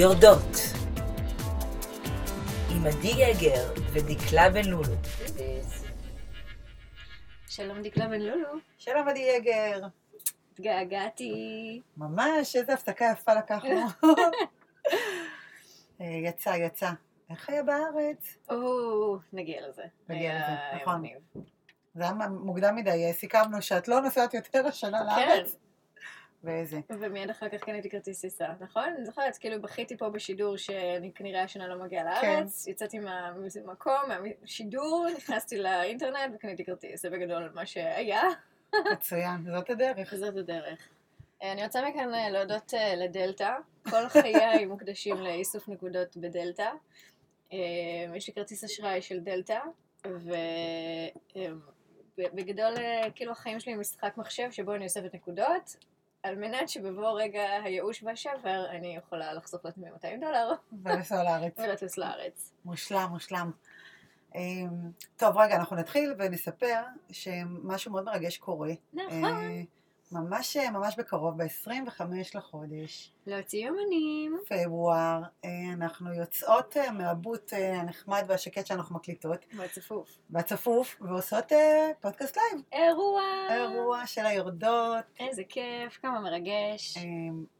יורדות עם עדי יגר ודקלה בן לולו. שלום דקלה בן לולו, שלום עדי יגר. התגעגעתי. ממש, איזה הפסקה יפה לקחנו. אה, יצא, יצא. איך היה בארץ? או, נגיע לזה. נגיע לזה, נכון. זה היה מוקדם מדי, סיכמנו שאת לא נוסעת יותר השנה כן, ואיזה. ומיד אחר כך קניתי כרטיס טיסה, נכון? אני זוכרת, כאילו בכיתי פה בשידור שאני כנראה השנה לא מגיעה כן. לארץ, יצאתי מהמקום, מהשידור, נכנסתי לאינטרנט וקניתי כרטיס, זה בגדול מה שהיה, מצוין, זאת הדרך. וזאת הדרך. אה, אני רוצה מכאן אה, להודות אה, לדלתא, כל חיי מוקדשים לאיסוף נקודות בדלתא. יש לי כרטיס אשראי של דלתא, ובגדול כאילו החיים שלי הם משחק מחשב שבו אני אוספת נקודות, על מנת שבבוא רגע הייאוש והשבר אני יכולה לחסוך לעצמי 200 דולר ולנסוע לארץ. ולטוס לארץ. מושלם, מושלם. אמ, טוב, רגע, אנחנו נתחיל ונספר שמשהו מאוד מרגש קורה. נכון. אה, ממש, ממש בקרוב, ב-25 לחודש. להוציא יומנים. פברואר, אה, אנחנו יוצאות אה, מהבוט הנחמד והשקט שאנחנו מקליטות, והצפוף. והצפוף, ועושות פודקאסט לייב. אירוע. אירוע של היורדות, איזה כיף, כמה מרגש.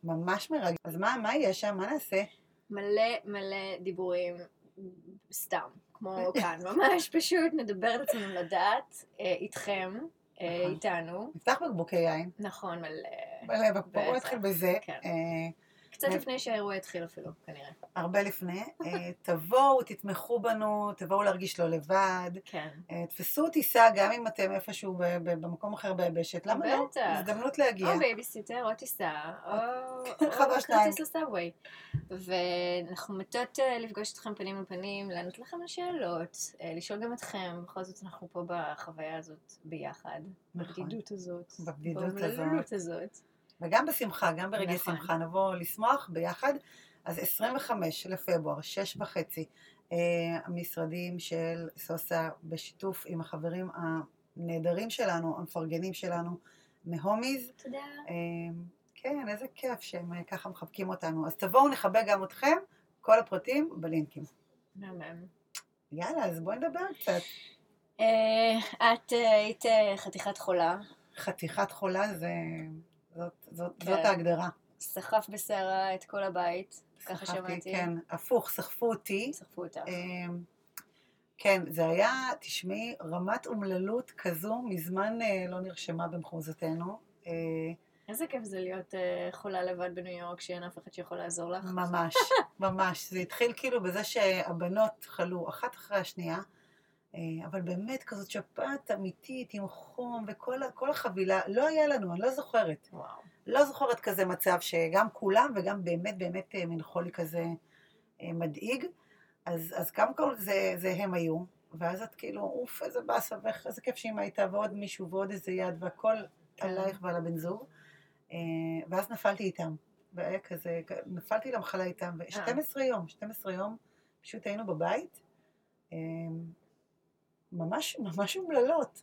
ממש מרגש. אז מה, מה יהיה שם? מה נעשה? מלא מלא דיבורים סתם, כמו כאן, ממש פשוט נדבר את עצמנו לדעת, איתכם. איתנו. נפתח בקבוקי יין. נכון, מלא. מלא, בואו נתחיל בזה. קצת נ- לפני שהאירוע התחיל אפילו, כנראה. הרבה לפני. אה, תבואו, תתמכו בנו, תבואו להרגיש לא לבד. כן. אה, תפסו טיסה גם אם אתם איפשהו במקום אחר ביבשת. למה לא? בטח. הזדמנות להגיע. או בייביסיטר, או טיסה, או אחד או מהשניים. כרטיס ל subway. ואנחנו מתות אה, לפגוש אתכם פנים אל פנים, לענות לכם על שאלות, אה, לשאול גם אתכם, בכל זאת אנחנו פה בחוויה הזאת ביחד, נכון. בבדידות הזאת, בבדידות הזאת. וגם בשמחה, גם ברגעי נכון. שמחה, נבוא לשמוח ביחד. אז 25 לפברואר, שש וחצי, אה, המשרדים של סוסה בשיתוף עם החברים הנהדרים שלנו, המפרגנים שלנו מהומיז. תודה. אה, כן, איזה כיף שהם אה, ככה מחבקים אותנו. אז תבואו, נכבה גם אתכם, כל הפרטים בלינקים. מהמם. יאללה, אז בואי נדבר קצת. את היית חתיכת חולה, חתיכת חולה זה... זאת, זאת, כן. זאת ההגדרה. סחף בסערה את כל הבית, ככה שמעתי. כן, הפוך, סחפו אותי. סחפו אותך. אמ, כן, זה היה, תשמעי, רמת אומללות כזו מזמן אה, לא נרשמה במחוזותינו. אה, איזה כיף זה להיות אה, חולה לבד בניו יורק, שאין אף אחד שיכול לעזור לך. ממש, ממש. זה התחיל כאילו בזה שהבנות חלו אחת אחרי השנייה, אבל באמת כזאת שפעת אמיתית עם חום וכל החבילה, לא היה לנו, אני לא זוכרת. וואו. לא זוכרת כזה מצב שגם כולם וגם באמת באמת אה, מין חולי כזה אה, מדאיג. אז, אז קודם כל זה, זה הם היו, ואז את כאילו, אוף, איזה באסה, ואיך, איזה כיף שאמא הייתה, ועוד מישהו, ועוד איזה יד, והכל כן. עלייך ועל הבן זוג. אה, ואז נפלתי איתם, והיה כזה, נפלתי למחלה איתם, ו-12 יום, 12 יום, פשוט היינו בבית, אה, ממש, ממש אומללות.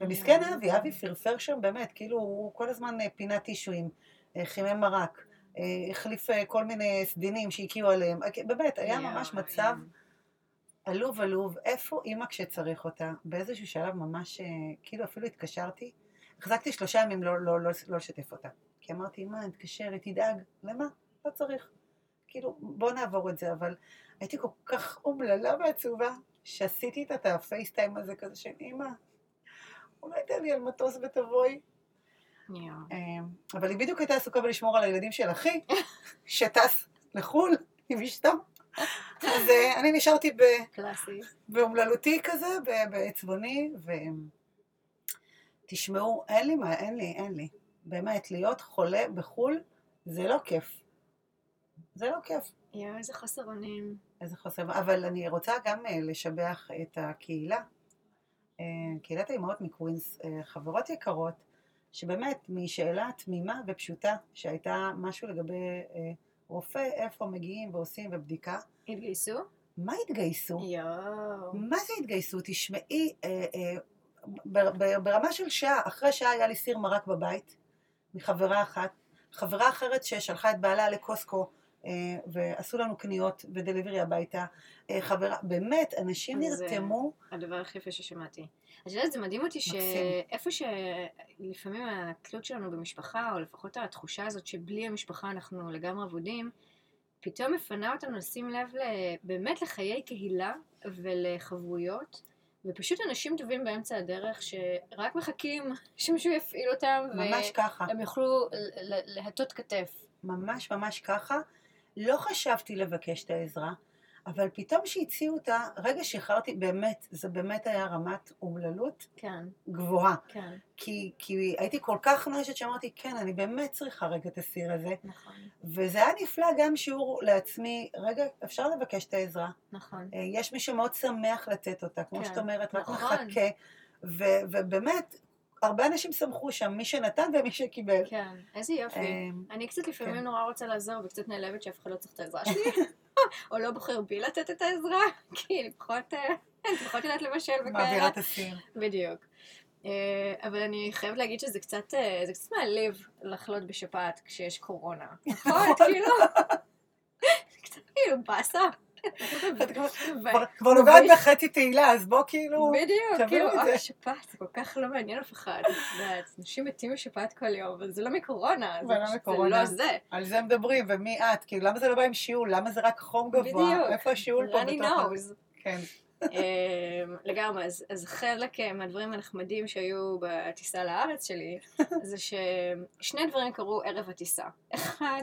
ומסכן אבי, אבי פרפר שם באמת, כאילו הוא כל הזמן אה, פינה טישואים, אה, חימם מרק, אה, החליף כל מיני סדינים שהקיאו עליהם, אה, באמת, היה ממש. מצב עלוב עלוב, איפה אימא כשצריך אותה? באיזשהו שלב ממש, כאילו אפילו התקשרתי, החזקתי שלושה ימים לא, לא, לא, לא לשתף אותה, כי אמרתי, אמא, אני מתקשרת, תדאג, למה? לא צריך. כאילו, בוא נעבור את זה, אבל הייתי כל כך אומללה ועצובה, שעשיתי את הפייסטיים הזה כזה של אימא, אולי תן לי על מטוס ותבואי. אמ, אבל היא בדיוק הייתה עסוקה בלשמור על הילדים של אחי, שטס לחו"ל עם אשתו. אז אה, אני נשארתי ב- קלאסי. באומללותי כזה, בעצבוני, ותשמעו, אין לי מה, אין לי, אין לי. באמת, להיות חולה בחו"ל זה לא כיף. זה לא כיף. יואו, איזה חוסר אונים. איזה חוסר, אבל אני רוצה גם אה, לשבח את הקהילה, אה, קהילת האימהות מקווינס, אה, חברות יקרות, שבאמת משאלה תמימה ופשוטה, שהייתה משהו לגבי רופא, איפה מגיעים ועושים ובדיקה, התגייסו? מה התגייסו? יואו. מה זה התגייסו? תשמעי, אה, אה, בר- בר- ברמה של שעה, אחרי שעה היה לי סיר מרק בבית, מחברה אחת, חברה אחרת ששלחה את בעלה לקוסקו ועשו לנו קניות ודליברי הביתה. אה, חברה, באמת, אנשים זה- נרתמו. הדבר הכי יפה ששמעתי. את יודעת, זה מדהים אותי. שאיפה שלפעמים התלות שלנו במשפחה, או לפחות התחושה הזאת שבלי המשפחה אנחנו לגמרי אבודים, פתאום מפנה אותנו לשים לב באמת לחיי קהילה ולחברויות, ופשוט אנשים טובים באמצע הדרך שרק מחכים שמישהו יפעיל אותם, ממש ככה. והם יוכלו להטות כתף. ממש ממש ככה. לא חשבתי לבקש את העזרה, אבל פתאום שהציעו אותה, רגע שחררתי, באמת, זה באמת היה רמת אומללות כן, גבוהה. כן, כי, כי הייתי כל כך נואשת שאמרתי, כן, אני באמת צריכה רגע את הסיר הזה. נכון, וזה היה נפלא גם שיעור לעצמי, רגע, אפשר לבקש את העזרה. נכון. אה, יש מי שמאוד שמח לתת אותה, כמו כן, שאת אומרת, רק נכון. מחכה. ו- ובאמת, הרבה אנשים שמחו שם, מי שנתן ומי שקיבל. כן, איזה יופי. אמ, אני קצת לפעמים כן. נורא רוצה לעזור וקצת נעלבת שאף אחד לא צריך את העזרה שלי, או לא בוחר בי לתת את העזרה, כי אני פחות, אה, אני פחות יודעת לבשל מעבירה וכאלה. את הסיר. בדיוק. אה, אבל אני חייבת להגיד שזה קצת, אה, זה קצת מעליב לחלות בשפעת כשיש קורונה. נכון? כאילו, זה קצת כאילו באסה. כבר- נוגעת. בחצי תהילה, אז בוא כאילו... בדיוק, כאילו. אוי, שפעת, זה כל כך לא מעניין אף אחד. אנשים מתים משפעת כל יום, אבל זה לא מקורונה. זה. זה לא זה. על זה מדברים, ומי את? כאילו, למה זה לא בא עם שיעול? למה זה רק חום גבוה? בדיוק. איפה השיעול פה בתוך... כן. אמ, לגמרי, אז, אז חלק אה, מהדברים הנחמדים שהיו בטיסה לארץ שלי, זה ששני דברים קרו ערב הטיסה. אחד,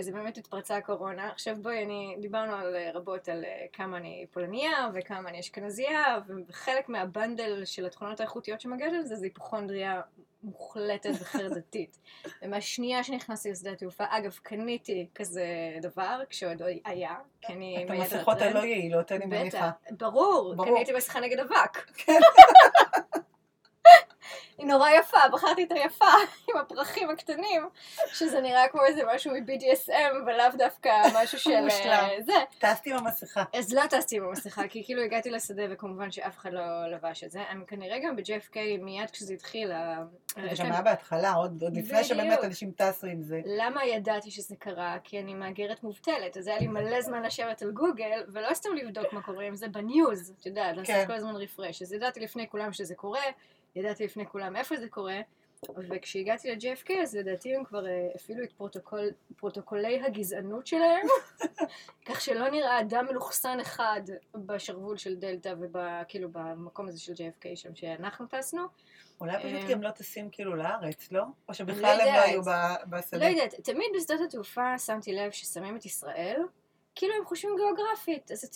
זה באמת התפרצה הקורונה. עכשיו בואי, אני, דיברנו על, אה, רבות על אה, כמה אני פולניה וכמה אני אשכנזייה, וחלק מהבנדל של התכונות האיכותיות שמגיעות לזה זה היפוכונדריה מוחלטת וחרדתית. ומהשנייה שנכנסתי לשדה התעופה, אגב, קניתי כזה דבר, כשעוד לא היה, כי אני... את המסכות. הלא יעילות, אני מניחה. ברור, ברור. קניתי מסכה נגד אבק. היא נורא יפה, בחרתי את היפה עם הפרחים הקטנים, שזה נראה כמו איזה משהו מ-BDSM, ולאו דווקא משהו של מושלם. אה, זה. טסתי עם המסכה. אז לא טסתי עם המסכה, כי כאילו הגעתי לשדה וכמובן שאף אחד לא לבש את זה. הם כנראה גם ב-JFK, מיד כשזה התחיל, זה גם היה בהתחלה, עוד לפני שבאמת. אנשים טסו עם זה. למה ידעתי שזה קרה? כי אני מהגרת מובטלת, אז היה לי מלא זמן לשבת על גוגל, ולא סתם לבדוק מה קורה עם זה ב news, את יודעת, לעשות כן. כל הזמן refresh. אז ידעתי לפני כולם שזה קורה, ידעתי לפני כולם איפה זה קורה, וכשהגעתי ל-JFK אז לדעתי הם כבר אה, הפעילו את פרוטוקול, פרוטוקולי הגזענות שלהם, כך שלא נראה אדם מלוכסן אחד בשרוול של דלתא וכאילו במקום הזה של JFK שם שאנחנו טסנו. אולי פשוט אה, כי הם לא טסים כאילו לארץ, לא? או לא שבכלל הם לא. היו ב- בשדה. לא יודעת, תמיד בשדות התעופה שמתי לב ששמים את ישראל, כאילו הם חושבים גיאוגרפית, אז את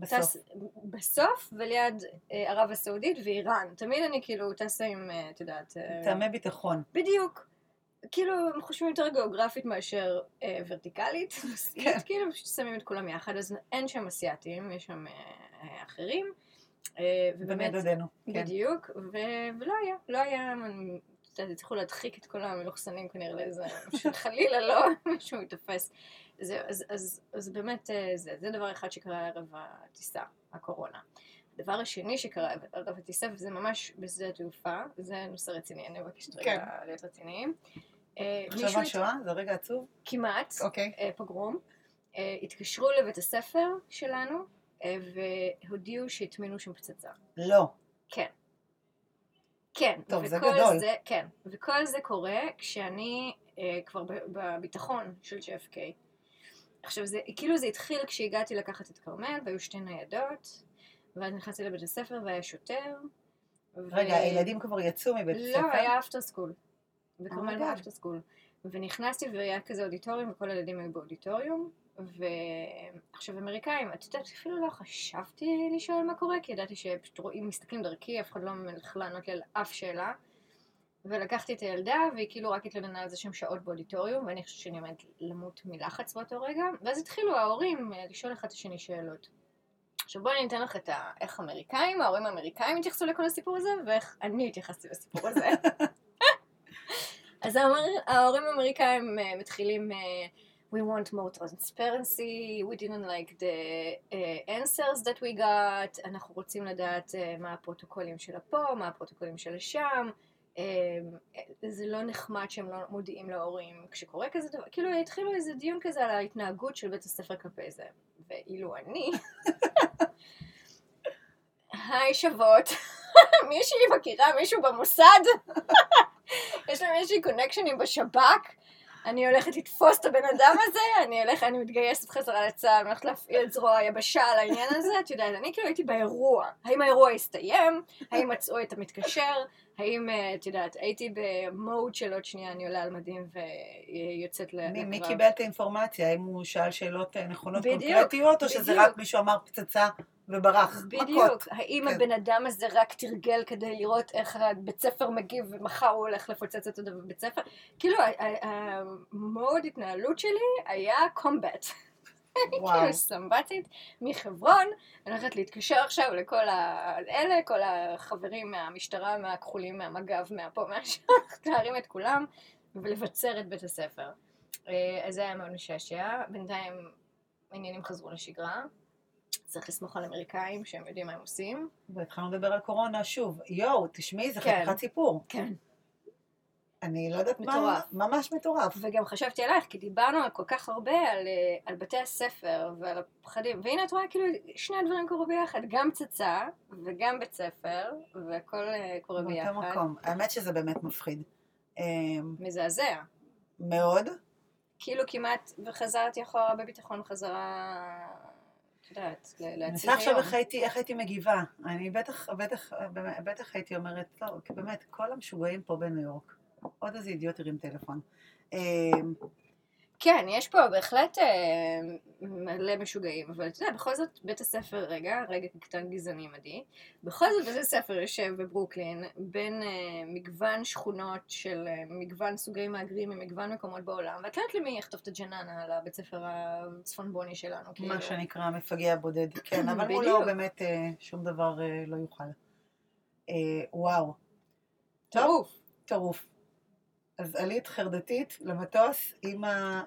בסוף. טס בסוף וליד אה, ערב הסעודית ואיראן. תמיד אני כאילו טסה עם, אה, את יודעת, אה, טעמי ביטחון. בדיוק. כאילו הם חושבים יותר גיאוגרפית מאשר אה, ורטיקלית, כן. כאילו פשוט שמים את כולם יחד, אז אין שם אסייתים, יש שם אה, אחרים. אה, בני ובאמת, דודינו. כן. בדיוק, ו- ולא היה, לא היה, את יודעת, הצליחו להדחיק את כל המלוכסנים כנראה לאיזה, שחלילה לא מישהו ייתפס. זה, אז, אז, אז באמת אה, זה, זה דבר אחד שקרה ערב הטיסה, הקורונה. הדבר השני שקרה ערב הטיסה, וזה ממש בשדה התעופה, זה נושא רציני, אני מבקשת רגע להיות רציניים. אה, עכשיו השואה? זה רגע עצוב? כמעט, אוקיי. אה, פוגרום, התקשרו לבית הספר שלנו והודיעו שהטמינו שם פצצה. לא. כן. כן. טוב, זה גדול. זה, כן. וכל זה קורה כשאני אה, כבר בביטחון של JFK. עכשיו, זה, כאילו זה התחיל כשהגעתי לקחת את כרמל, והיו שתי ניידות, ואז נכנסתי לבית הספר והיה שוטר. רגע, הילדים כבר יצאו מבית הספר? לא, היה after school. וכרמל Oh. ב after school. ונכנסתי והיה כזה אודיטוריום, וכל הילדים היו באודיטוריום. ועכשיו אמריקאים, את יודעת, אפילו לא חשבתי לשאול מה קורה, כי ידעתי שפשוט רואים, מסתכלים דרכי, אף אחד לא מלך לענות לי על אף שאלה. ולקחתי את הילדה, והיא כאילו רק התלוננה על זה שהם שעות באודיטוריום, ואני חושבת שאני עומדת למות מלחץ באותו רגע, ואז התחילו ההורים אה, לשאול אחד את השני שאלות. עכשיו בואי אני אתן לך את ה... איך אמריקאים, ההורים האמריקאים התייחסו לכל הסיפור הזה, ואיך אני התייחסתי לסיפור הזה. אז ההורים- האמריקאים אה, מתחילים... We want more transparency, we didn't like the uh, answers that we got, אנחנו רוצים לדעת uh, מה הפרוטוקולים של הפה, מה הפרוטוקולים של השם, אה, זה לא נחמד שהם לא מודיעים להורים כשקורה כזה דבר, כאילו התחילו איזה דיון כזה על ההתנהגות של בית הספר כלפי זה, ואילו אני, היי שוות, מישהי מכירה מישהו במוסד? יש להם איזושהי קונקשנים בשב"כ? אני הולכת לתפוס את הבן אדם הזה, אני הולכת, אני מתגייסת חזרה לצה"ל, אני הולכת להפעיל את זרוע היבשה על העניין הזה, את יודעת, אני כאילו הייתי באירוע. האם האירוע הסתיים? האם מצאו את המתקשר? האם, אה, את יודעת, הייתי במוד של עוד שנייה, אני עולה על מדים ויוצאת לקרב. מי, מי קיבל את האינפורמציה? האם הוא שאל שאלות אה, נכונות בדיוק, קונקרטיות, או שזה בדיוק. רק מישהו אמר פצצה וברח? בדיוק. מכות. האם כן. הבן אדם הזה רק תרגל כדי לראות איך הבית ספר מגיב ומחר הוא הולך לפוצץ אותו בבית ספר? כאילו, המוד התנהלות שלי היה קומבט. וואו. כאילו סמבטית מחברון, אני הולכת להתקשר עכשיו לכל האלה, כל החברים מהמשטרה, מהכחולים, מהמג"ב, מהפה, מהשם, להרים את כולם ולבצר את בית הספר. אה, אז זה היה מאוד משעשע. בינתיים העניינים חזרו לשגרה. צריך לסמוך על אמריקאים שהם יודעים מה הם עושים. והתחלנו לדבר על קורונה שוב. יואו, תשמעי, זה כן. חתיכת סיפור. כן. אני לא יודעת מה... ממש מטורף. וגם חשבתי עלייך, כי דיברנו כל כך הרבה על, אה, על בתי הספר ועל הפחדים, והנה את רואה כאילו שני הדברים קורו ביחד, גם פצצה וגם בית ספר, והכל אה, קורה ביחד. באותו מקום. האמת שזה באמת מפחיד. אמ, מזעזע. מאוד. כאילו כמעט, וחזרתי אחורה בביטחון חזרה, את יודעת, ל- אני להציל מנסה עכשיו היום. איך הייתי, איך הייתי מגיבה. אני בטח, בטח, בטח הייתי אומרת, לא, כי באמת, כל המשוגעים פה בניו יורק. עוד איזה אידיוט הרים טלפון. אמ, כן, יש פה בהחלט אה, מלא משוגעים, אבל אתה יודע, בכל זאת בית הספר, רגע, רגע קטן גזעני מדהים, בכל זאת בית הספר יושב בברוקלין בין אה, מגוון שכונות של אה, מגוון סוגי מהגרים ממגוון מקומות בעולם, ואת לא יודעת למי יכתוב את הג'ננה על הבית ספר הצפונבוני שלנו, כאילו. מה שנקרא מפגע בודד, כן, אבל בדיוק. מולו באמת אה, שום דבר אה, לא יוכל. אה, וואו, טוב, טירוף. אז עלית חרדתית למטוס עם, ה...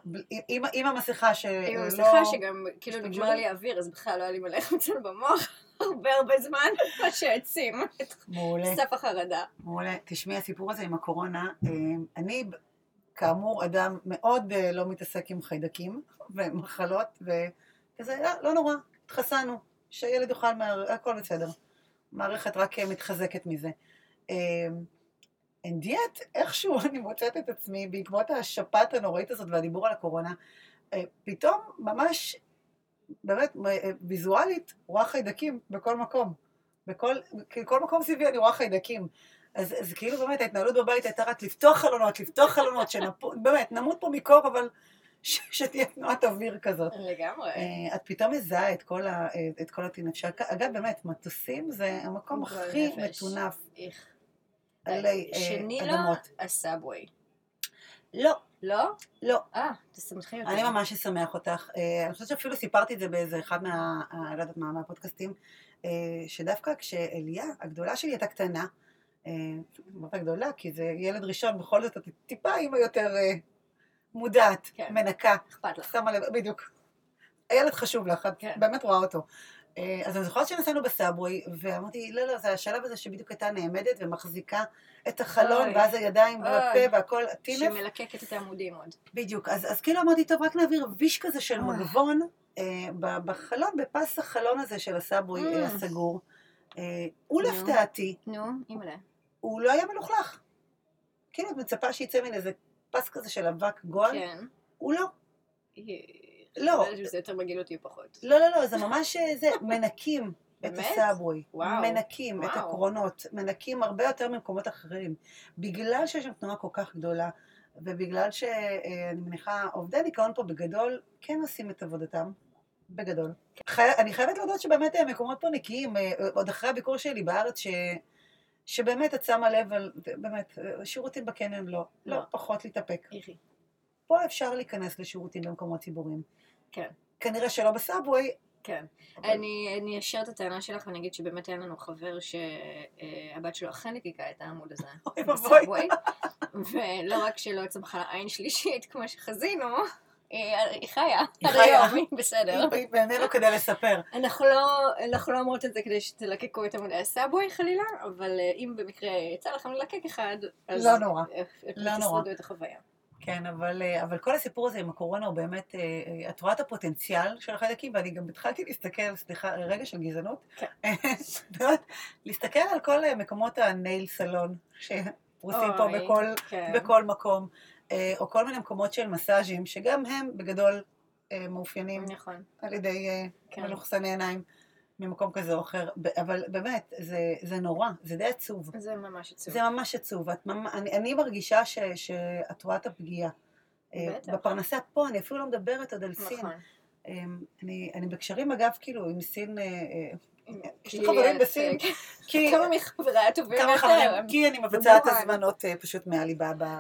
עם, עם המסכה שלא... עם המסכה שגם כאילו נגמר? לי האוויר, אז בכלל לא היה לי מלא חמצן במוח הרבה הרבה זמן, מה שהעצים את סף החרדה. מעולה. תשמעי, הסיפור הזה עם הקורונה, אה, אני כאמור אדם מאוד אה, לא מתעסק עם חיידקים ומחלות, וכזה, לא, לא נורא, התחסנו, שילד יאכל, מה... הכל בסדר. מערכת רק אה, מתחזקת מזה. And yet, איכשהו אני מוצאת את עצמי, בעקבות השפעת הנוראית הזאת והדיבור על הקורונה, אה, פתאום ממש, באמת, אה, ויזואלית, רואה חיידקים בכל מקום. בכל, כל מקום סביבי אני רואה חיידקים. אז, אז כאילו באמת ההתנהלות בבית הייתה רק לפתוח חלונות, לפתוח חלונות, שנפו, באמת, נמות פה מקור, אבל ש, שתהיה תנועת אוויר כזאת. לגמרי. אה, את פתאום מזהה את כל, ה, את כל הטינף. אגב, באמת, מטוסים זה המקום הכי נפש. מטונף איך. עלי אה, אדמות. הסאבווי. לא, לא? לא. אה, תשמחי אותי. אני ממש אשמח אותך. אה, אני חושבת שאפילו סיפרתי את זה באיזה אחד מה... אה, לא יודעת מה, מהפודקאסטים, שדווקא כשאליה, הגדולה שלי הייתה קטנה, אמרת גדולה, כי זה ילד ראשון, בכל זאת את טיפה אימא יותר מודעת, כן. מנקה, אכפת לך. שמה לב, בדיוק. הילד חשוב לך, את כן. באמת רואה אותו. אה, אז אני זוכרת שנסענו בסאבווי, ואמרתי, לא, לא, זה השלב הזה שבדיוק הייתה נעמדת ומחזיקה את החלון, אוי. ואז הידיים אוי. והפה והכל, טינף. שמלקקת את העמודים עוד. בדיוק, אז, אז כאילו אמרתי, טוב, רק נעביר ויש כזה של אה. מגבון אה, בחלון, בפס החלון הזה של הסאבווי אה. אה, הסגור. אה, הוא נו. להפתעתי, נו, אימא'לה. הוא לא היה מלוכלך. כאילו, את מצפה שיצא מן איזה פס כזה של אבק גועל, כן. הוא לא. לא. זה יותר מגעיל אותי פחות. לא, לא, לא, זה ממש אה, זה, מנקים את? הסאבווי. וואו. מנקים את וואו. הקרונות, מנקים הרבה יותר ממקומות אחרים. בגלל שיש שם תנועה כל כך גדולה, ובגלל שאני מניחה, עובדי ניקיון פה בגדול כן עושים את עבודתם. בגדול. חי... אני חייבת להודות שבאמת המקומות פה נקיים, אה, עוד אחרי הביקור שלי בארץ, ש... שבאמת את שמה לב על, באמת, אה, שירותים בקניון לא, לא, לא. פחות להתאפק. איכי. פה אפשר להיכנס לשירותים במקומות ציבוריים. כן. כנראה שלא בסאבווי. כן. אבל- אני אני אאשר את הטענה שלך ואני אגיד שבאמת היה לנו חבר שהבת שלו אכן לקיקה את העמוד הזה. אוי ואבוי. בסאבווי. ולא רק שלא צמחה לה עין שלישית כמו שחזינו, היא חיה, עד חיה. היום, היא בסדר. היא בינינו כדי לספר. אנחנו לא, אנחנו לא אומרות את זה כדי שתלקקו את עמודי הסאבווי חלילה, אבל אה, אם במקרה יצא לכם ללקק אחד, אז לא נורא. אה, לא נורא. תשרדו את החוויה. כן, אבל, אה, אבל כל הסיפור הזה עם הקורונה הוא באמת, אה, אה, את רואה את הפוטנציאל של החיידקים, ואני גם התחלתי להסתכל, סליחה, רגע של גזענות, כן. להסתכל על כל מקומות הנייל סלון שפרוסים פה בכל, כן. בכל מקום, או כל מיני מקומות של מסאז'ים, שגם הם בגדול מאופיינים נכון. על ידי כן. מלוכסני עיניים ממקום כזה או אחר, אבל באמת, זה, זה נורא, זה די עצוב. זה ממש עצוב. זה ממש עצוב. את ממ... אני, אני מרגישה ש, שאת רואה את הפגיעה. אה, בטח. בפרנסה פה, אני אפילו לא מדברת עוד על סין. נכון. אמ, אני, אני בקשרים, אגב, כאילו, עם סין, אה, אה, יש לי חברים בסין, כי... כמה מחבריי הטובים כמה יותר. כי אני מבצעת. הזמנות פשוט מעליבאבא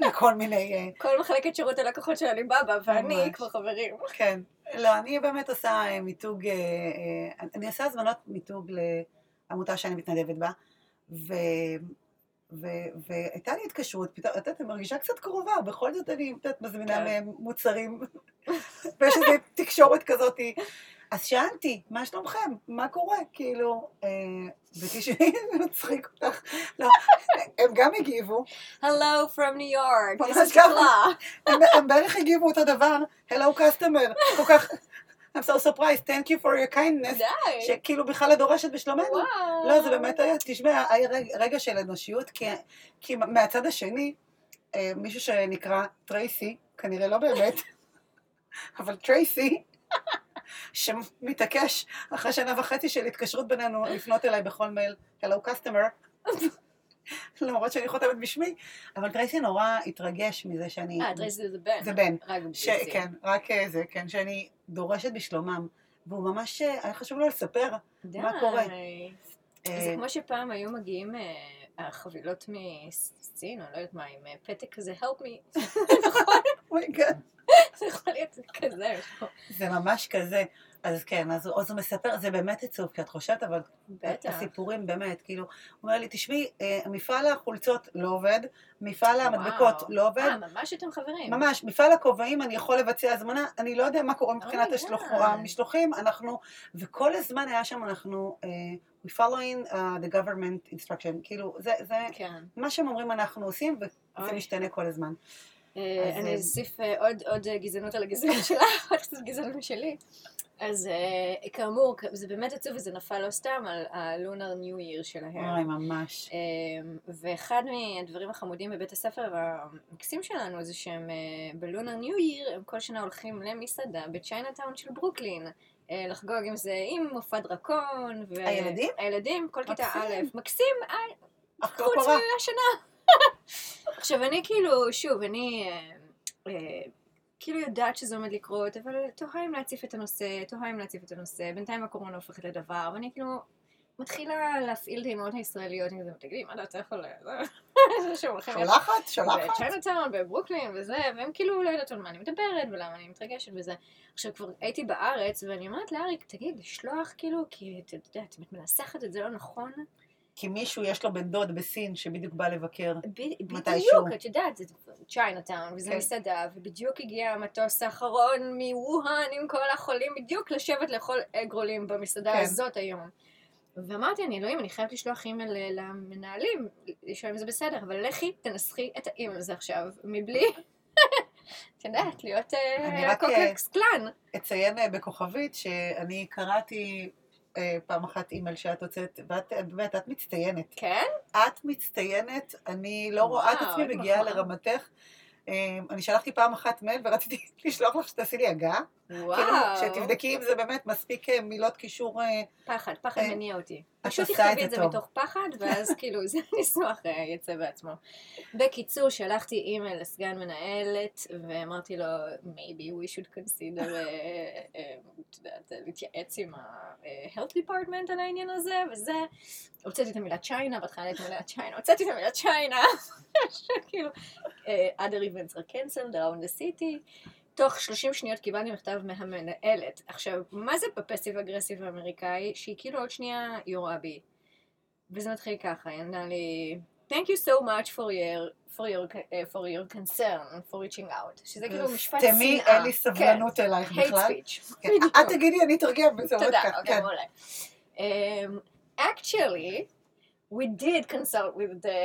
לכל מיני... אה, כל מחלקת שירות הלקוחות של עליבאבא, ואני. כבר חברים. כן. לא, אני באמת עושה אה, מיתוג, אה, אני עושה הזמנות מיתוג לעמותה שאני מתנדבת בה, ו... ו- והייתה לי התקשרות, פתאום, את יודעת, אני מרגישה קצת קרובה, בכל זאת אני, את יודעת, מזמינה כן. מהם מוצרים, ויש איזו תקשורת כזאת. אז שאלתי, מה שלומכם? מה קורה? כאילו, אה, ותשמעי, זה מצחיק אותך. לא, הם גם הגיבו, Hello from New York, this is. קלה. הם, בערך הגיבו אותו דבר, Hello customer, כל כך, I'm so surprised, thank you for your kindness, די. שכאילו בכלל את דורשת בשלומנו. וואו. לא, זה באמת היה, תשמע, היה רגע, רגע של אנושיות, כי, כי מהצד השני, אה, מישהו שנקרא טרייסי, כנראה לא באמת, אבל טרייסי, שמתעקש אחרי שנה וחצי של התקשרות בינינו לפנות אליי בכל מייל, Hello customer, למרות שאני חותמת בשמי, אבל טרייסי נורא התרגש מזה שאני... אה, טרייסי זה בן. זה בן. רק ש... כן, רק אה, זה, כן, שאני דורשת בשלומם, והוא ממש, אה, היה חשוב לו לספר. די. מה קורה? זה אה, כמו שפעם היו מגיעים החבילות מסין, או לא יודעת מה, עם פתק כזה, help me. oh my god. זה יכול להיות כזה. זה ממש כזה. אז כן, אז, הוא מספר, זה באמת עצוב, כי את חושבת, אבל בטח. הסיפורים באמת, כאילו, הוא אומר לי, תשמעי, אה, מפעל החולצות לא עובד, מפעל המדבקות. לא עובד, אה, ממש אתם חברים. ממש, מפעל הכובעים, אני יכול לבצע הזמנה, אני לא יודע מה קורה מבחינת Oh. המשלוחים, אנחנו, וכל הזמן היה שם, אנחנו, uh, we following uh, the government instruction, כאילו, זה, זה כן. מה שהם אומרים אנחנו עושים, וזה. משתנה כל הזמן. אה, אני אה, אוסיף אה, עוד עוד גזענות על הגזענות שלך, עוד קצת גזענות משלי. אז כאמור, זה באמת עצוב וזה נפל לא סתם על ה Lunar New Year שלהם. אוי, ממש. ואחד מהדברים החמודים בבית הספר המקסים שלנו זה שהם ב Lunar New Year, הם כל שנה הולכים למסעדה בצ'יינאטאון של ברוקלין. לחגוג עם זה עם מופע דרקון. ו- הילדים? הילדים, כל כיתה. א', מקסים, לא חוץ. מהשנה. עכשיו אני כאילו, שוב, אני אה, אה, כאילו יודעת שזה עומד לקרות, אבל תוהה אם להציף את הנושא, תוהה אם להציף את הנושא, בינתיים הקורונה הופכת לדבר, ואני כאילו מתחילה להפעיל את האימהות הישראליות, אני כזה, תגידי, מה דעתך זה? שהם הולכים שולחת? שולחת? בצ'יינאטאון, בברוקלין וזה, והם כאילו לא יודעת על מה אני מדברת ולמה אני מתרגשת וזה. עכשיו כבר הייתי בארץ, ואני אומרת לאריק, תגיד, לשלוח כאילו, כי את יודעת, אם את מנסחת את זה לא נכון, כי מישהו יש לו בן דוד בסין שבדיוק בא לבקר. ב- מתישהו. בדיוק, את יודעת, זה צ'יינאטאון, וזה כן. מסעדה, ובדיוק הגיע המטוס האחרון מווהאן עם כל החולים, בדיוק לשבת לאכול אגרולים במסעדה כן. הזאת היום. ואמרתי, אני אלוהים, אני חייבת לשלוח אימייל אה, למנהלים, לשאול אם זה בסדר, אבל לכי תנסחי את האימייל הזה עכשיו, מבלי, את יודעת, להיות אני רק, קו קלוקס קלאן. אציין אה, בכוכבית שאני קראתי אה, פעם אחת אימייל שאת הוצאת, ואת באמת, את מצטיינת. כן? את מצטיינת, אני לא רואה את וואו, עצמי מגיעה. לרמתך. אה, אני שלחתי פעם אחת מייל ורציתי לשלוח לך שתעשי לי הגהה. כאילו, וואו. שתבדקי אם זה באמת מספיק אה, מילות קישור. פחד, פחד מניע אותי. פשוט תכתבי את זה טוב. מתוך פחד, ואז כאילו זה ניסוח אה, יצא בעצמו. בקיצור, שלחתי אימייל לסגן מנהלת, ואמרתי לו, maybe we should consider, אה, אה, את יודעת, להתייעץ עם ה-health department על העניין הזה, וזה. הוצאתי את המילה צ'יינה, בהתחלה את המילה צ'יינה, הוצאתי את המילה צ'יינה, כאילו, אה, other events are cancelled around the city. תוך 30 שניות קיבלתי מכתב מהמנהלת. עכשיו, מה זה בפסיב אגרסיב האמריקאי? שהיא כאילו עוד שנייה יורה בי. וזה מתחיל ככה, היא ענה לי, Thank you so much for your, for your, uh, for your concern, for reaching out. שזה כאילו משפט שנאה. תמי, אין לי סבלנות אלייך כן, hate בכלל. speech. כן, את תגידי, אני אתרגם, תודה. אוקיי, כן. מעולה. Um, actually, we did consult with the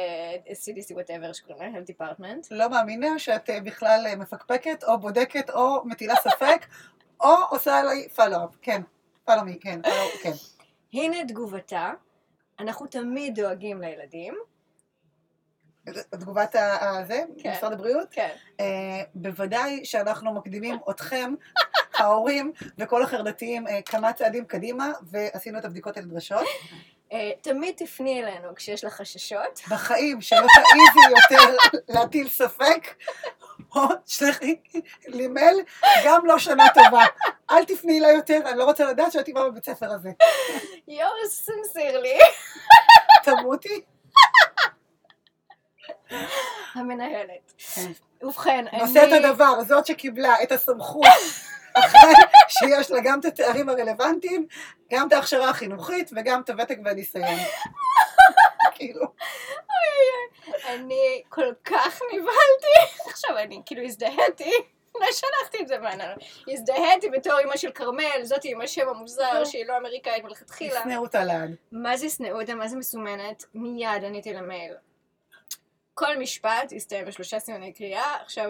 CDC whatever שקוראים לה, health department. לא מאמינה שאת אה, בכלל אה, מפקפקת, או בודקת, או מטילה ספק, או עושה עליי. כן, פלו-מי, כן, follow- כן. הנה תגובתה, אנחנו תמיד דואגים לילדים. תגובת הזה, כן. משרד הבריאות, כן. אה, בוודאי שאנחנו מקדימים אתכם, ההורים וכל החרדתיים, כמה צעדים קדימה, ועשינו את הבדיקות הנדרשות. אה, תמיד תפני אלינו כשיש לך חששות. בחיים שלא תעיזי יותר להטיל ספק, או שלחי לי מייל, גם לא שנה טובה. אל תפני אליי יותר, אני לא רוצה לדעת שאת אימא בבית ספר הזה. yours sincerely, תמותי. המנהלת. כן. ובכן, אני... נושא את הדבר, זאת שקיבלה את הסמכות, אחרי שיש לה גם את התארים הרלוונטיים, גם את ההכשרה החינוכית וגם את הוותק והניסיון. כאילו, אני כל כך נבהלתי. עכשיו אני כאילו הזדהיתי. לא שלחתי את זה מעניין. הזדהיתי בתור אמא של כרמל, זאתי עם השם המוזר שהיא לא אמריקאית מלכתחילה. ישנאו אותה לעד. מה זה שנאו אותה? מה זה מסומנת? מיד עניתי למייל. כל משפט הסתיים בשלושה סימני קריאה, עכשיו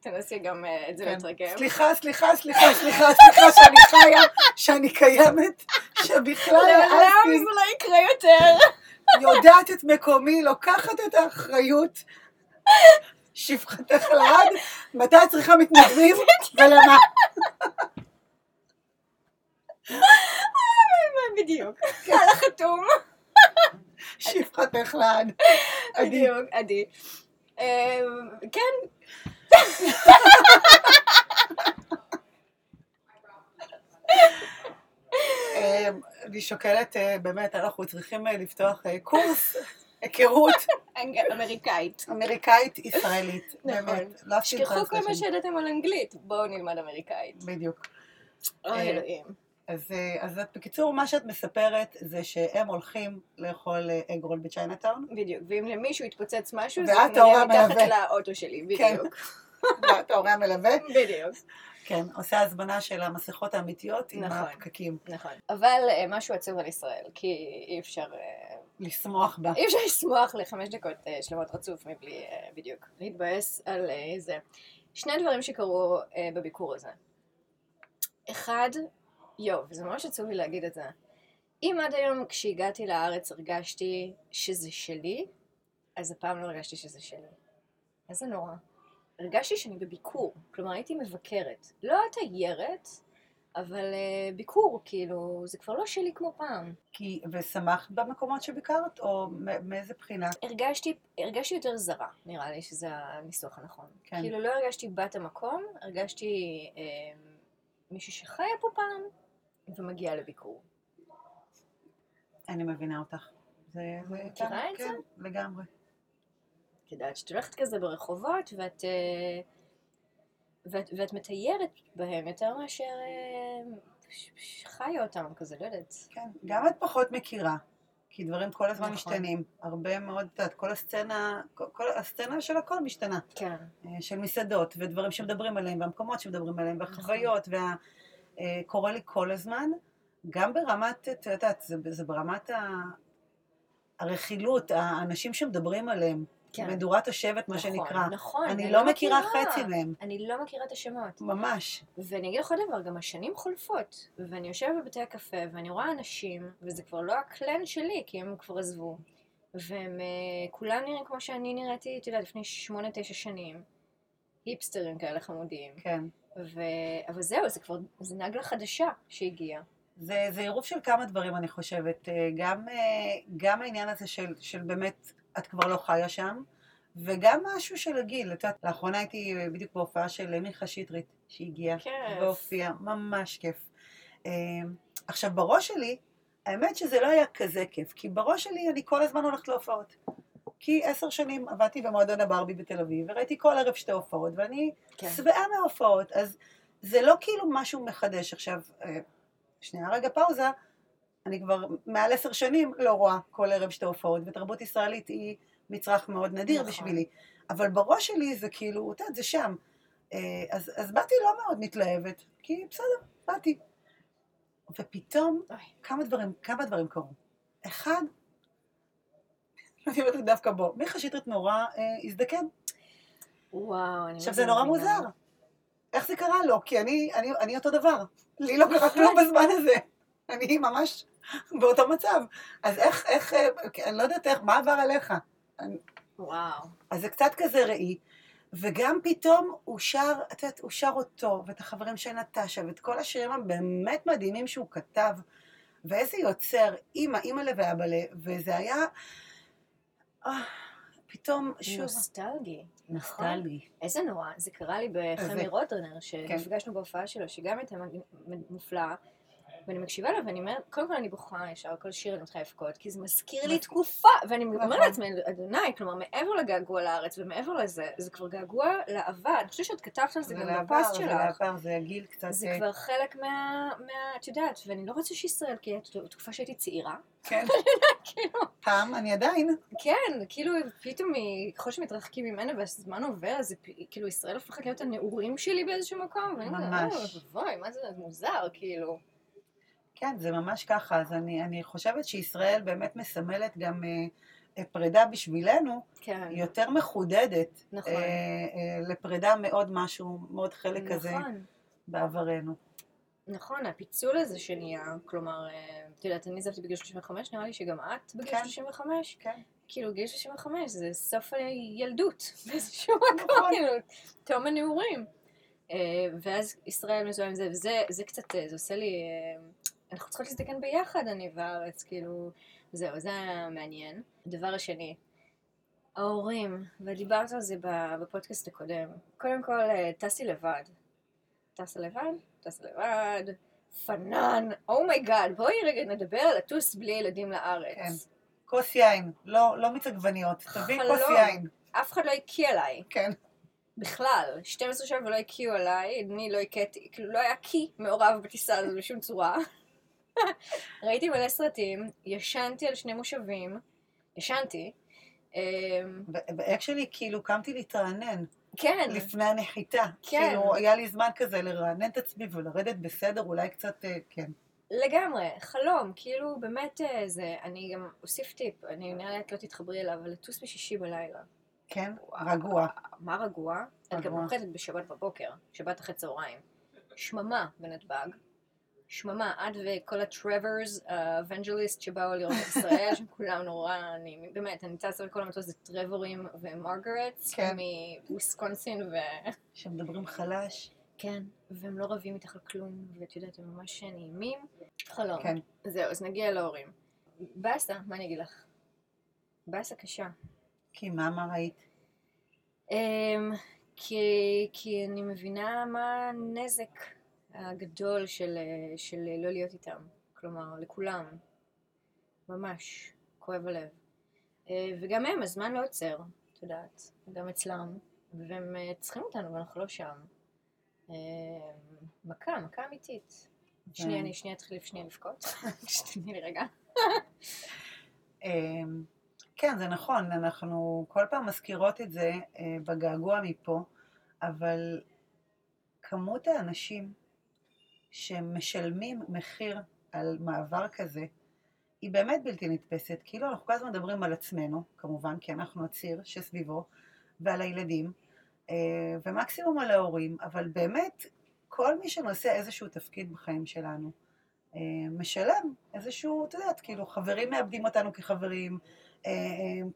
תנסי גם אה, את זה כן. לתרגם. סליחה, סליחה, סליחה, סליחה, סליחה שאני חיה, שאני קיימת, שבכלל לעולם העזתי, זה לא יקרה יותר. יודעת את מקומי, לוקחת את האחריות, שפחתך לעד, מתי את צריכה מתנדבים ולמה. בדיוק. על החתום. שפחתך לעד. בדיוק, עדי. כן, אה, אני שוקלת, אה, באמת, אנחנו צריכים אה, לפתוח אה, קורס היכרות אמריקאית. אמריקאית ישראלית. נכון. באמת, לא תשכחו כל מה. שידעתם על אנגלית, בואו נלמד אמריקאית. בדיוק. אוי אלוהים. אז, אה, אז את- בקיצור, מה שאת מספרת זה שהם הולכים לאכול אה, אג רול בצ'יינאטאון, בדיוק, ואם למישהו יתפוצץ משהו, זה ההורה מתחת. לאוטו שלי, כן. בדיוק. ואת ההורה המלווה, בדיוק, כן, עושה הזמנה של המסכות האמיתיות עם נכון. הפקקים, נכון. אבל אה, משהו עצוב על ישראל, כי אי אפשר... אה, לשמוח בה. אי אפשר לשמוח לחמש דקות אה, שלמות רצוף מבלי אה, בדיוק להתבאס על אה, זה. שני דברים שקרו אה, בביקור הזה. אחד, יואו, וזה ממש עצוב לי להגיד את זה. אם עד היום כשהגעתי לארץ הרגשתי שזה שלי, אז הפעם לא הרגשתי שזה שלי. איזה נורא. הרגשתי שאני בביקור, כלומר הייתי מבקרת. לא תיירת, אבל uh, ביקור, כאילו, זה כבר לא שלי כמו פעם. כי, ושמחת במקומות שביקרת, או מאיזה בחינה? הרגשתי, הרגשתי יותר זרה, נראה לי שזה הניסוח הנכון. כן. כאילו לא הרגשתי בת המקום, הרגשתי אה, מישהו שחיה פה פעם ומגיע לביקור. אני מבינה אותך. זה, זה מכירה את כן, לגמרי. את יודעת, שאת הולכת כזה ברחובות ואת, אה, ואת, ואת מתיירת בהם יותר מאשר אה, חיה אותם כזה, לא יודעת. כן, גם את פחות מכירה, כי דברים כל הזמן נכון. משתנים. הרבה מאוד, את יודעת, כל הסצנה, כל, כל הסצנה של הכל משתנה. כן, אה, של מסעדות, ודברים שמדברים עליהם, והמקומות שמדברים עליהם, נכון. והחוויות, וקורה לי כל הזמן, גם ברמת, את יודעת, זה, זה ברמת ה... הרכילות, האנשים שמדברים עליהם, כן. מדורת השבט, מה נכון, שנקרא. נכון, אני לא מכירה חצי מהם, אני לא מכירה את השמות. ממש. ואני אגיד לך עוד דבר, גם השנים חולפות, ואני יושבת בבתי הקפה, ואני רואה אנשים, וזה כבר לא הקלן שלי, כי הם כבר עזבו, והם uh, כולם נראים כמו שאני נראיתי, את יודעת, לפני שמונה, תשע שנים, היפסטרים כאלה חמודים, כן. ו... אבל זהו, זה כבר, זה נגלה חדשה שהגיעה. זה, זה עירוב של כמה דברים, אני חושבת. אה, גם, אה, גם העניין הזה של, של באמת, את כבר לא חיה שם, וגם משהו של הגיל. את יודעת, לאחרונה הייתי בדיוק בהופעה של מיכה שטרית, שהגיעה, כיף. והופיעה, ממש כיף. אה, עכשיו, בראש שלי, האמת שזה לא היה כזה כיף, כי בראש שלי אני כל הזמן הולכת להופעות. כי עשר שנים עבדתי במועדון הברבי בתל אביב, וראיתי כל ערב שתי הופעות, ואני כן. שבעה מההופעות, אז זה לא כאילו משהו מחדש. עכשיו, אה, שנייה רגע פאוזה, אני כבר מעל עשר שנים לא רואה כל ערב שתי הופעות, ותרבות ישראלית היא מצרך מאוד נדיר נכון. בשבילי. אבל בראש שלי זה כאילו, את יודעת, זה שם. אה, אז, אז באתי לא מאוד מתלהבת, כי בסדר, באתי. ופתאום אוי. כמה דברים, כמה דברים קרו. אחד, אני אומרת דווקא בו, מיכה שטרית נורא אה, הזדקן. וואו, אני עכשיו זה נורא. מוזר. איך זה קרה לו? כי אני, אני, אני אותו דבר. לי לא קרה כלום בזמן הזה. אני ממש באותו מצב. אז איך, איך, אה, אני לא יודעת איך, מה עבר עליך? וואו. אז זה קצת כזה ראי. וגם פתאום הוא שר, את יודעת, הוא שר אותו, ואת החברים של נטשה, ואת כל השירים הבאמת מדהימים שהוא כתב, ואיזה יוצר, אימא, אימא'לה ואבא'לה, וזה היה... אה, פתאום, שוב, נוסטלגי. נכון. נוסטלגי. איזה נורא, זה קרה לי? בחמי רוטרנר, שנפגשנו בהופעה שלו, שגם הייתה מופלאה. ואני מקשיבה לה ואני אומרת, קודם כל אני בוכה ישר, כל שיר אני מתחילה לבכות, כי זה מזכיר לי נכון. תקופה, ואני אומרת נכון. לעצמי, אדוני, כלומר, מעבר לגעגוע לארץ ומעבר לזה, זה כבר געגוע לעבר, אני חושבת שאת כתבת על זה גם בפוסט זה שלך. לעבר, זה הגיל קצת... זה אה, כבר חלק מה... את יודעת, ואני לא רוצה שישראל, כי תקופה שהייתי צעירה, כן, כאילו, פעם, אני עדיין. כן, כאילו, פתאום, ככל שמתרחקים ממנה והזמן עובר, אז כאילו, ישראל הופכת להיות הנעורים שלי באיזשהו מקום, ואני אומרת, ממש. "אוי, מה זה מוזר, כאילו. כן, זה ממש ככה. אז אני, אני חושבת שישראל באמת מסמלת גם אה, אה, פרידה בשבילנו, כן, יותר מחודדת. נכון. אה, אה, לפרידה מאוד משהו, מאוד חלק כזה נכון. בעברנו. נכון, הפיצול הזה שנהיה, כלומר, אה, את יודעת, אני עזבתי בגיל 35, נראה לי שגם את בגיל כן. 35. כן. כאילו, גיל 35 זה סוף הילדות, באיזשהו מקום, נכון. כאילו, תום הנעורים. אה, ואז ישראל מזוהה עם זה, וזה זה קצת, זה עושה לי, אנחנו צריכות להזדקן ביחד, אני והארץ, כאילו, זהו, זה היה מעניין. הדבר השני, ההורים, ודיברת על זה בפודקאסט הקודם. קודם כל, אה, טסי לבד. טסה לבד? טסה לבד. פנן, oh my god, בואי רגע נדבר על לטוס בלי ילדים לארץ. כן. כוס יין, לא, לא מיץ עגבניות, תביאי. כוס יין. אף אחד לא הקיא עליי, כן. בכלל. 12 שנה ולא הקיאו עליי, אני לא הקאתי, כאילו לא היה קיא מעורב בטיסה הזו בשום צורה. ראיתי מלא סרטים, ישנתי על שני מושבים, ישנתי. אמ, ו actually, כאילו, קמתי להתרענן כן, לפני הנחיתה. כן. כאילו, היה לי זמן כזה לרענן את עצמי ולרדת בסדר, אולי קצת, אה, כן. לגמרי, חלום, כאילו באמת אה, זה, אני גם אוסיף טיפ, אני נראה לי את לא תתחברי אליו, אבל לטוס בשישי בלילה. כן, רגוע. מה רגוע? את גם. נוחתת בשבת בבוקר, שבת אחרי צהריים. שממה בנתב"ג. שממה, את וכל ה travelers, ה evangelist שבאו לראות את ישראל, שהם כולם נורא נעימים. באמת, אני טסה לכל המטוס זה טרורים ומרגרטס, כן. מוויסקונסין ו... שמדברים חלש. כן, והם לא רבים איתך על כלום, ואת יודעת, הם ממש נעימים. חלום. כן. זהו, אז נגיע להורים. באסה, מה אני אגיד לך? באסה קשה. כי מה, מה ראית? אמ, כי, כי אני מבינה מה הנזק הגדול של, אה, של לא להיות איתם. כלומר, לכולם. ממש. כואב הלב. אה, וגם הם, הזמן לא עוצר, את יודעת. גם אצלם. והם אה, צריכים אותנו, ואנחנו לא שם. מכה, מכה אמיתית. שנייה, אני שנייה אתחיל שנייה לבכות. שתתני לי רגע. אמ, כן, זה נכון, אנחנו כל פעם מזכירות את זה בגעגוע מפה, אבל כמות האנשים שמשלמים מחיר על מעבר כזה, היא באמת בלתי נתפסת. כאילו אנחנו כל הזמן מדברים על עצמנו, כמובן, כי אנחנו הציר שסביבו, ועל הילדים, אה, ומקסימום על ההורים, אבל באמת, כל מי שנושא איזשהו תפקיד בחיים שלנו, אה, משלם איזשהו, את יודעת, כאילו חברים מאבדים אותנו כחברים, אה,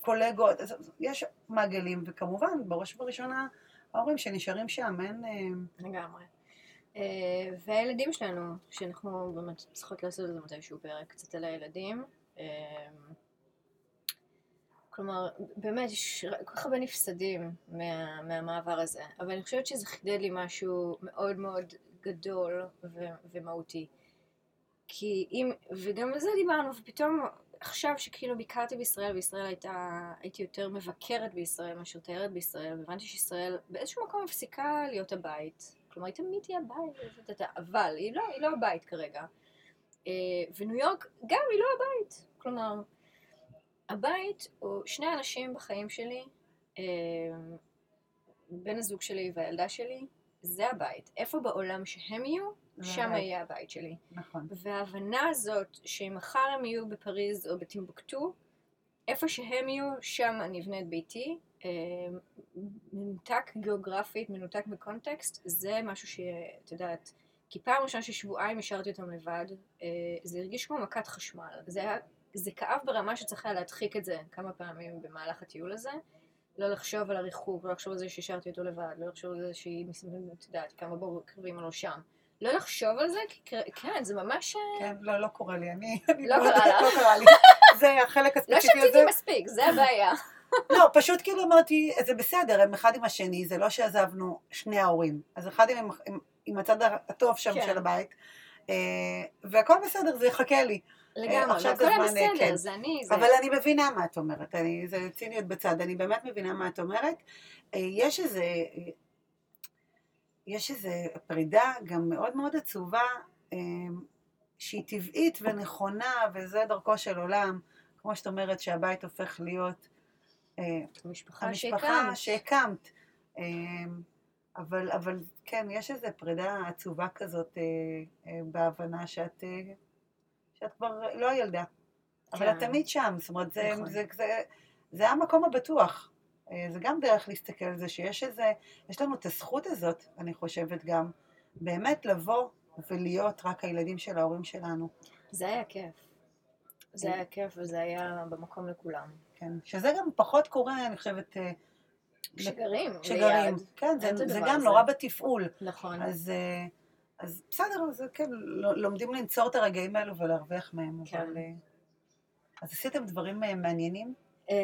קולגות, יש מעגלים, וכמובן, בראש ובראשונה, ההורים שנשארים שם, אין... לגמרי. אה, והילדים שלנו, שאנחנו באמת צריכות לעשות את זה מתישהו פרק קצת על הילדים. אה, כלומר, באמת, יש כל כך הרבה נפסדים מה, מהמעבר הזה, אבל אני חושבת שזה חידד לי משהו מאוד מאוד גדול ו- ומהותי. כי אם, וגם על זה דיברנו, ופתאום עכשיו שכאילו ביקרתי בישראל, וישראל הייתה, הייתי יותר מבקרת בישראל מאשר תיירת בישראל, והבנתי שישראל באיזשהו מקום מפסיקה להיות הבית. כלומר, היא תמיד תהיה הבית, אבל היא לא, היא לא הבית כרגע. אה, וניו יורק גם היא לא הבית. כלומר, הבית הוא שני אנשים בחיים שלי, אה, בן הזוג שלי והילדה שלי, זה הבית. איפה בעולם שהם יהיו, שם. יהיה הבית שלי. נכון. וההבנה הזאת שאם מחר הם יהיו בפריז או בטימבוקטו, איפה שהם יהיו, שם אני אבנה את ביתי. אה, מנותק גיאוגרפית, מנותק מקונטקסט, זה משהו שאת יודעת, כי פעם ראשונה ששבועיים השארתי אותם לבד, אה, זה הרגיש כמו מכת חשמל. זה, היה, זה כאב ברמה שצריך היה להדחיק את זה כמה פעמים במהלך הטיול הזה. לא לחשוב על הריחוק, לא לחשוב על זה שהשארתי אותו לבד, לא לחשוב על זה שהיא, את יודעת, כמה בקרבים עלו שם. לא לחשוב על זה, כי כן, זה ממש... אה, כן, לא, לא קורה לי, אני... אני לא קרה לך. לא קרה לי. זה החלק לא הספציפי הזה. שתיתי מספיק, זה הבעיה. לא, פשוט כאילו אמרתי, זה בסדר, הם אחד עם השני, זה לא שעזבנו שני ההורים. אז אחד עם, עם, עם הצד הטוב שם כן. של הבית, אה, והכל בסדר, זה יחכה לי. לגמרי, עכשיו והכל זה היה אה, בסדר, כן. זה אני, זה... אבל אני מבינה מה את אומרת, אני, זה ציניות בצד, אני באמת מבינה מה את אומרת. אה, יש איזה, יש איזה פרידה גם מאוד מאוד עצובה, אה, שהיא טבעית ונכונה, וזה דרכו של עולם, כמו שאת אומרת שהבית הופך להיות אה, המשפחה המשפחה שהקמת. שהקמת. אה, אבל, אבל כן, יש איזו פרידה עצובה כזאת אה, אה, בהבנה שאת, אה, שאת כבר לא הילדה. אבל את כן. תמיד שם, זאת אומרת, זה, נכון. זה, זה, זה המקום הבטוח. אה, זה גם דרך להסתכל על זה, שיש איזה, יש לנו את הזכות הזאת, אני חושבת גם, באמת לבוא ולהיות רק הילדים של ההורים שלנו. זה היה כיף. זה היה כיף וזה היה במקום לכולם. כן. שזה גם פחות קורה, אני חושבת, אה, כשגרים כשגרים. ליד. כן, זה, זה גם. נורא בתפעול. נכון. אז, אה, אז בסדר, אז כן, ל- לומדים לנצור את הרגעים האלו ולהרוויח מהם, כן. אבל... אה, אז עשיתם דברים מעניינים אמ,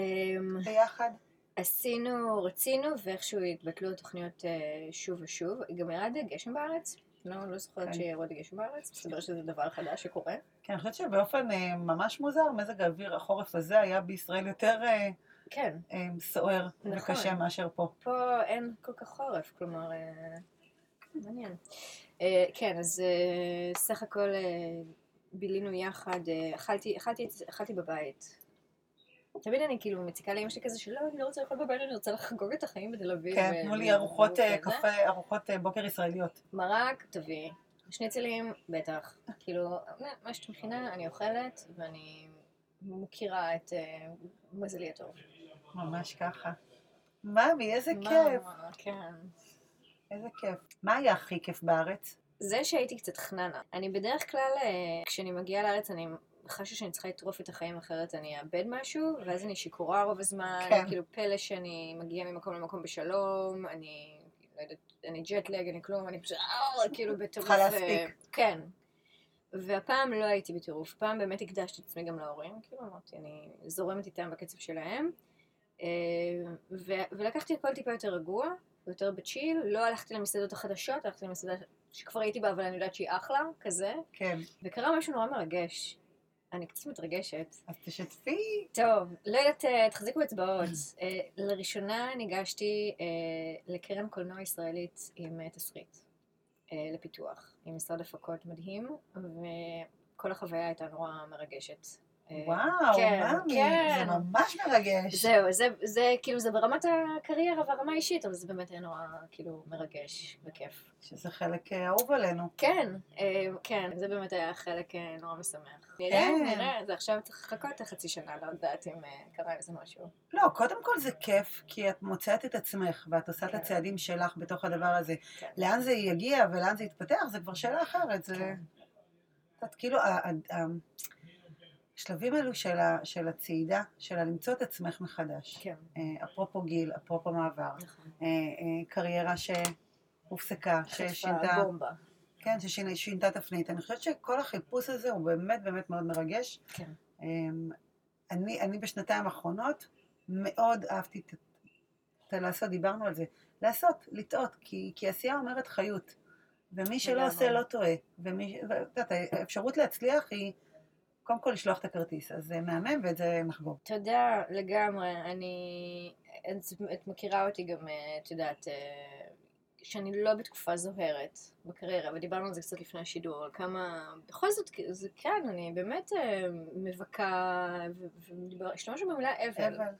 ביחד? עשינו, רצינו, ואיכשהו התבטלו התוכניות שוב ושוב. גם ירד גשם בארץ. לא, לא זוכרת כן. שירד גשם בארץ, מסתבר שזה דבר חדש שקורה. כן, אני חושבת שבאופן אה, ממש מוזר, מזג האוויר, החורף הזה היה בישראל יותר אה, כן, אה, סוער נכון. וקשה מאשר פה. פה אין כל כך חורף, כלומר, אה, מעניין. אה, כן, אז אה, סך הכל אה, בילינו יחד, אה, אכלתי, אכלתי, אכלתי בבית. תמיד אני כאילו מציקה לאמא שלי כזה שלא, אני לא רוצה לאכול בבית, אני רוצה לחגוג את החיים בתל אביב. כן, ו- תנו לי ארוחות אה. קפה, ארוחות אה, בוקר ישראליות. מרק, תביאי. שניצלים, בטח. כאילו, מה שאת מכינה, אני אוכלת, ואני מכירה את אה, מזלי הטוב. ממש ככה. ממי, איזה כיף, כן. איזה כיף. מה היה הכי כיף בארץ? זה שהייתי קצת חננה. אני בדרך כלל, אה, כשאני מגיעה לארץ, אני חשה שאני צריכה לטרוף את החיים אחרת, אני אאבד משהו, ואז אני שיכורה רוב הזמן, כן. כאילו פלא שאני מגיעה ממקום למקום בשלום, אני, לא יודעת, אני ג'טלג, אני כלום, אני פשוט, אה, כאילו בטירוף. צריכה להספיק. אה, כן. והפעם לא הייתי בטירוף, פעם באמת הקדשתי את עצמי גם להורים, כאילו אמרתי, אני זורמת איתם בקצב שלהם, אה, ו- ולקחתי הכל טיפה יותר רגוע, יותר בצ'יל, לא הלכתי למסעדות החדשות, הלכתי למסעדה שכבר הייתי בה, אבל אני יודעת שהיא אחלה, כזה, כן, וקרה משהו נורא מרגש. אני קצת מתרגשת. אז תשתפי. טוב, לא יודעת, אה, תחזיקו אצבעות. אה, לראשונה ניגשתי אה, לקרן קולנוע ישראלית עם תסריט לפיתוח, עם משרד הפקות מדהים, וכל החוויה הייתה נורא מרגשת. וואו, כן, ממי, כן. זה ממש מרגש. זהו, זה, זה כאילו, זה ברמת הקריירה והרמה האישית, אבל זה באמת היה נורא, כאילו, מרגש וכיף. שזה חלק אה, אהוב עלינו. כן, אה, כן, זה באמת היה חלק אה, נורא משמח. נראה, כן. נראה, זה עכשיו צריך לחכות חצי שנה, לא יודעת אם אה, קרה איזה משהו. לא, קודם כל זה כיף, כי את מוצאת את עצמך, ואת עושה את כן. הצעדים שלך בתוך הדבר הזה. כן. לאן זה יגיע ולאן זה יתפתח, זה כבר שאלה אחרת. זה... כן. את כאילו, השלבים האלו של, ה, של הצעידה, של הלמצוא את עצמך מחדש. כן, אה, אפרופו גיל, אפרופו מעבר, נכון. אה, אה, קריירה שהופסקה, ששינתה, בומבה. כן, ששינתה תפנית. אני חושבת שכל החיפוש הזה הוא באמת באמת מאוד מרגש. כן. אמ, אני, אני בשנתיים האחרונות מאוד אהבתי את, את לעשות, דיברנו על זה, לעשות, לטעות, כי, כי עשייה אומרת חיות. ומי שלא. עושה לא טועה. ומי, ואת יודעת, האפשרות להצליח היא קודם כל לשלוח את הכרטיס. אז זה מהמם ואת זה נחגוג. תודה לגמרי, אני... את, את מכירה אותי גם, אה, את יודעת, אה, שאני לא בתקופה זוהרת בקריירה, ודיברנו על זה קצת לפני השידור, על כמה, בכל זאת, זה כן, אני באמת אה, מבכה, והשתמשנו במילה אבל. אבל.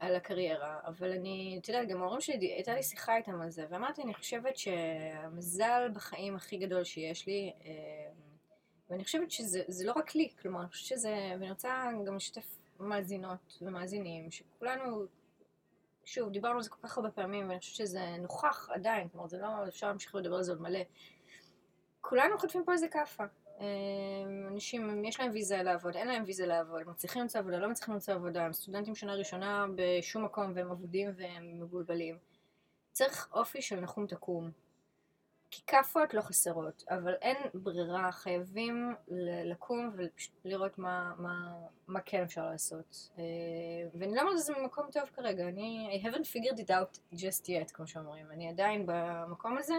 על הקריירה, אבל אני, את יודעת, גם ההורים שלי, הייתה לי שיחה איתם על זה, ואמרתי, אני חושבת שהמזל בחיים הכי גדול שיש לי, ואני חושבת שזה זה לא רק לי, כלומר, אני חושבת שזה, ואני רוצה גם לשתף מאזינות ומאזינים, שכולנו, שוב, דיברנו על זה כל כך הרבה פעמים, ואני חושבת שזה נוכח עדיין, כלומר, זה לא, אפשר להמשיך לדבר על זה עוד מלא. כולנו חוטפים פה איזה כאפה. אמ, אנשים, יש להם ויזה לעבוד, אין להם ויזה לעבוד, הם מצליחים למצוא עבודה, לא מצליחים למצוא עבודה, הם סטודנטים שנה ראשונה בשום מקום והם אבודים והם מבולבלים. צריך אופי של נחום תקום. כי כאפות לא חסרות, אבל אין ברירה, חייבים לקום ולראות מה, מה, מה כן אפשר לעשות. אה, ואני לא אומרת שזה ממקום טוב כרגע, אני I haven't figured it out just yet, כמו שאומרים. אני עדיין במקום הזה,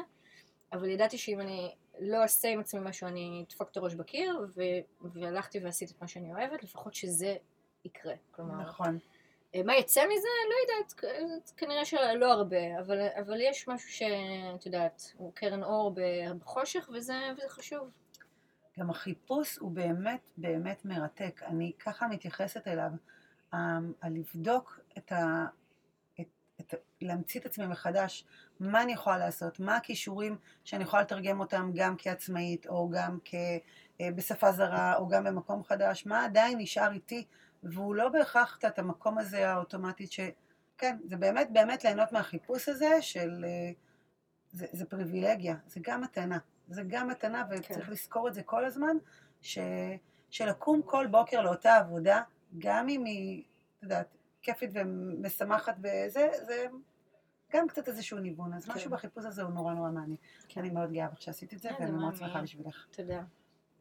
אבל ידעתי שאם אני לא אעשה עם עצמי משהו, אני אדפוק את הראש בקיר, ו- והלכתי ועשיתי את מה שאני אוהבת, לפחות שזה יקרה. כלומר, נכון. אה, מה יצא מזה? לא יודעת, כנראה שלא הרבה, אבל, אבל יש משהו שאת יודעת, הוא קרן אור בחושך, וזה, וזה חשוב. גם החיפוש הוא באמת באמת מרתק. אני ככה מתייחסת אליו, על לבדוק את ה... את, להמציא את עצמי מחדש, מה אני יכולה לעשות, מה הכישורים שאני יכולה לתרגם אותם גם כעצמאית, או גם כ, אה, בשפה זרה, או גם במקום חדש, מה עדיין נשאר איתי, והוא לא בהכרח את המקום הזה האוטומטית ש... כן, זה באמת באמת ליהנות מהחיפוש הזה של... אה, זה, זה פריבילגיה, זה גם מתנה, זה גם מתנה, וצריך כן. לזכור את זה כל הזמן, ש, שלקום כל בוקר לאותה עבודה, גם אם היא, את יודעת, כיפית ומשמחת וזה, זה גם קצת איזשהו ניוון. אז כן. משהו בחיפוש הזה הוא נורא נורא מעניין. כן. אני מאוד גאה בך שעשית את זה, ואני מאוד שמחה בשבילך. תודה.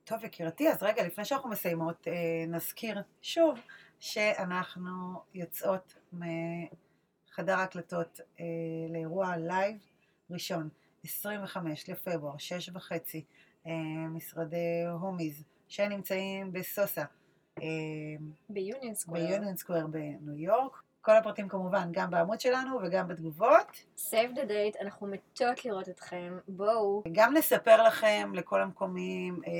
טוב, יקירתי, אז רגע, לפני שאנחנו מסיימות, אה, נזכיר שוב שאנחנו יוצאות מחדר ההקלטות אה, לאירוע לייב ראשון, 25 לפברואר, 6 וחצי, אה, משרדי הומיז, שנמצאים בסוסה. ביוניון סקוויר. ביוניון סקוויר בניו יורק. כל הפרטים כמובן גם בעמוד שלנו וגם בתגובות. Save the date, אנחנו מתות לראות אתכם, בואו. גם נספר לכם, לכל המקומים, אה,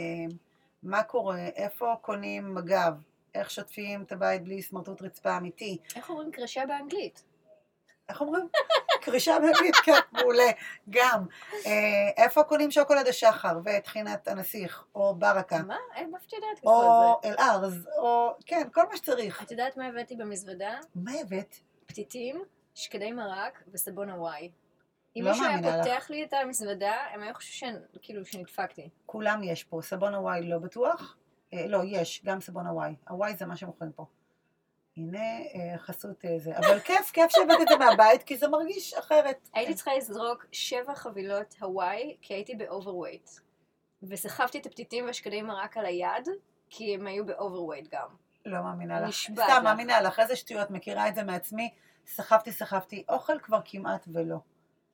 מה קורה, איפה קונים מג"ב, איך שוטפים את הבית בלי סמרטוט רצפה אמיתי. איך אומרים קרשה באנגלית? איך אומרים? קרישה באנגלית, כן, מעולה, גם. אה, איפה קונים שוקולד השחר וטחינת הנסיך, או ברקה. מה? אין אף יודעת או אל-ארז, או כן, כל מה שצריך. את יודעת מה הבאתי במזוודה? מה הבאת? פתיתים, שקדי מרק וסבון הוואי. אם לא מישהו היה פותח לי את המזוודה, הם היו חושבים כאילו שנדפקתי. כולם יש פה, סבון הוואי לא בטוח. אה, לא, יש, גם סבון הוואי. הוואי זה מה שמוכרים פה. הנה אה, חסות אה, זה. אבל כיף, כיף שהבאת את זה מהבית, כי זה מרגיש אחרת. הייתי צריכה לזרוק שבע חבילות הוואי, כי הייתי ב overweight. וסחבתי את הפתיתים והשקדים מרק על היד, כי הם היו ב overweight גם. לא מאמינה לך. נשבעת. סתם, מאמינה לך, איזה שטויות, מכירה את זה מעצמי. סחבתי, סחבתי, אוכל כבר כמעט ולא.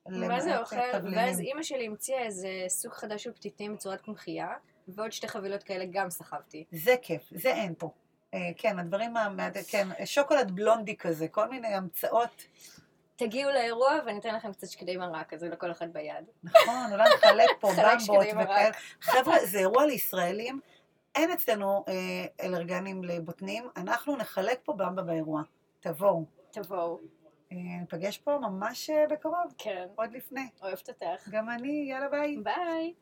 מה זה אוכל? ואז אימא שלי המציאה איזה סוג חדש של פתיתים בצורת קמחייה, ועוד שתי חבילות כאלה גם סחבתי. זה כיף, זה אין פה. אה, כן, הדברים, כן, שוקולד בלונדי כזה, כל מיני המצאות. תגיעו לאירוע ואני אתן לכם קצת שקדי מרק, כזה לכל אחד ביד. נכון, אולי נחלק פה במבות וכאלה. חבר'ה, זה אירוע לישראלים, אין אצלנו אה, אלרגנים לבוטנים, אנחנו נחלק פה במבה באירוע. תבואו. תבואו. אה, ניפגש פה ממש בקרוב. כן. עוד לפני. אוהבת אותך. גם אני, יאללה ביי. ביי.